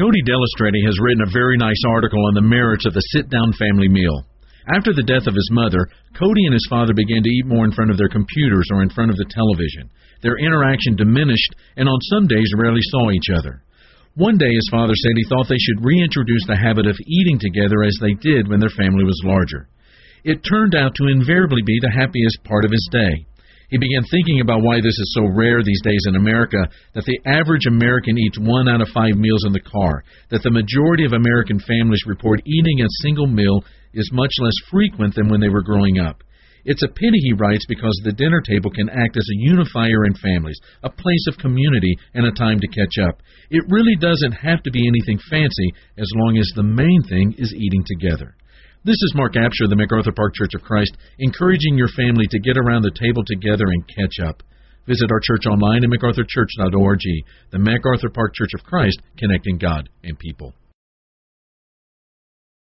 Cody Delistraty has written a very nice article on the merits of the sit-down family meal. After the death of his mother, Cody and his father began to eat more in front of their computers or in front of the television. Their interaction diminished, and on some days rarely saw each other. One day his father said he thought they should reintroduce the habit of eating together as they did when their family was larger. It turned out to invariably be the happiest part of his day. He began thinking about why this is so rare these days in America that the average American eats one out of five meals in the car, that the majority of American families report eating a single meal is much less frequent than when they were growing up. It's a pity, he writes, because the dinner table can act as a unifier in families, a place of community, and a time to catch up. It really doesn't have to be anything fancy as long as the main thing is eating together. This is Mark Absher, the MacArthur Park Church of Christ, encouraging your family to get around the table together and catch up. Visit our church online at macarthurchurch.org. The MacArthur Park Church of Christ, connecting God and people.